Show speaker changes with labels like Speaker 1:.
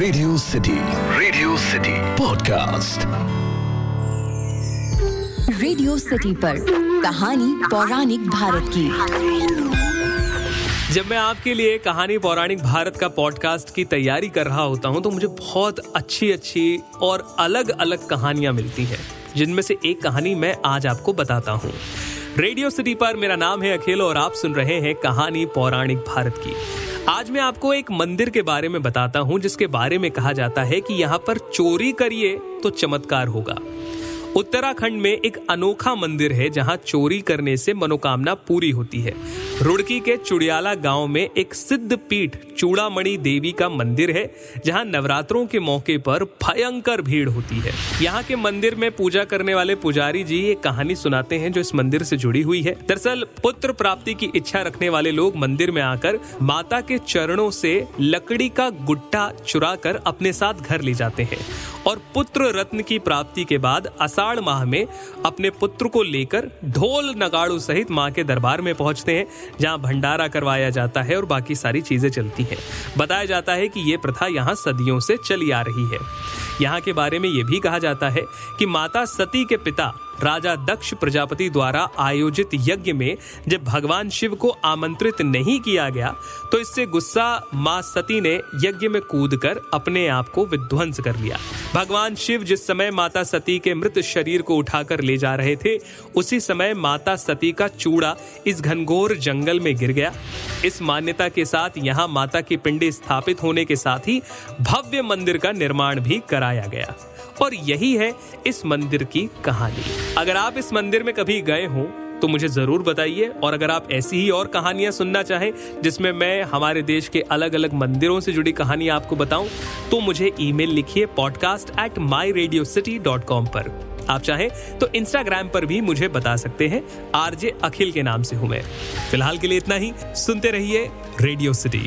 Speaker 1: Radio City Radio City podcast
Speaker 2: Radio City पर कहानी पौराणिक भारत की।
Speaker 3: जब मैं आपके लिए कहानी पौराणिक भारत का पॉडकास्ट की तैयारी कर रहा होता हूँ तो मुझे बहुत अच्छी अच्छी और अलग अलग कहानियाँ मिलती हैं जिनमें से एक कहानी मैं आज आपको बताता हूँ। रेडियो सिटी पर मेरा नाम है अखिल और आप सुन रहे हैं कहानी पौराणिक भारत की। आज मैं आपको एक मंदिर के बारे में बताता हूँ, जिसके बारे में कहा जाता है कि यहाँ पर चोरी करिए तो चमत्कार होगा। उत्तराखंड में एक अनोखा मंदिर है, जहाँ चोरी करने से मनोकामना पूरी होती है। रुड़की के चुड़ियाला गाँव में एक सिद्ध पीठ चूड़ामणि देवी का मंदिर है, जहाँ नवरात्रों के मौके पर भयंकर भीड़ होती है। यहाँ के मंदिर में पूजा करने वाले पुजारी जी एक कहानी सुनाते हैं जो इस मंदिर से जुड़ी हुई है। दरअसल, पुत्र प्राप्ति की इच्छा रखने वाले लोग मंदिर में आकर माता के चरणों से लकड़ी का गुट्टा चुरा कर अपने साथ घर ले जाते हैं और पुत्र रत्न की प्राप्ति के बाद आषाढ़ माह में अपने पुत्र को लेकर ढोल नगाड़ू सहित माँ के दरबार में पहुँचते हैं जहाँ भंडारा करवाया जाता है और बाकी सारी चीज़ें चलती है। बताया जाता है कि ये प्रथा यहाँ सदियों से चली आ रही है। यहाँ के बारे में ये भी कहा जाता है कि माता सती के पिता राजा दक्ष प्रजापति द्वारा आयोजित यज्ञ में जब भगवान शिव को आमंत्रित नहीं किया गया तो इससे गुस्सा माँ सती ने यज्ञ में कूदकर अपने आप को विध्वंस कर लिया। भगवान शिव जिस समय माता सती के मृत शरीर को उठाकर ले जा रहे थे, उसी समय माता सती का चूड़ा इस घनघोर जंगल में गिर गया। इस मान्यता के साथ यहाँ माता की पिंडी स्थापित होने के साथ ही भव्य मंदिर का निर्माण भी कराया गया। और यही है इस मंदिर की कहानी। अगर आप इस मंदिर में कभी गए हो तो मुझे ज़रूर बताइए, और अगर आप ऐसी ही और कहानियाँ सुनना चाहें, जिसमें मैं हमारे देश के अलग अलग मंदिरों से जुड़ी कहानी आपको बताऊँ तो मुझे ईमेल लिखिए podcast at my Radio City dot com पर। आप चाहें तो इंस्टाग्राम पर भी मुझे बता सकते हैं। आरजे अखिल के नाम से हूँ मैं। फ़िलहाल के लिए इतना ही। सुनते रहिए रेडियो सिटी।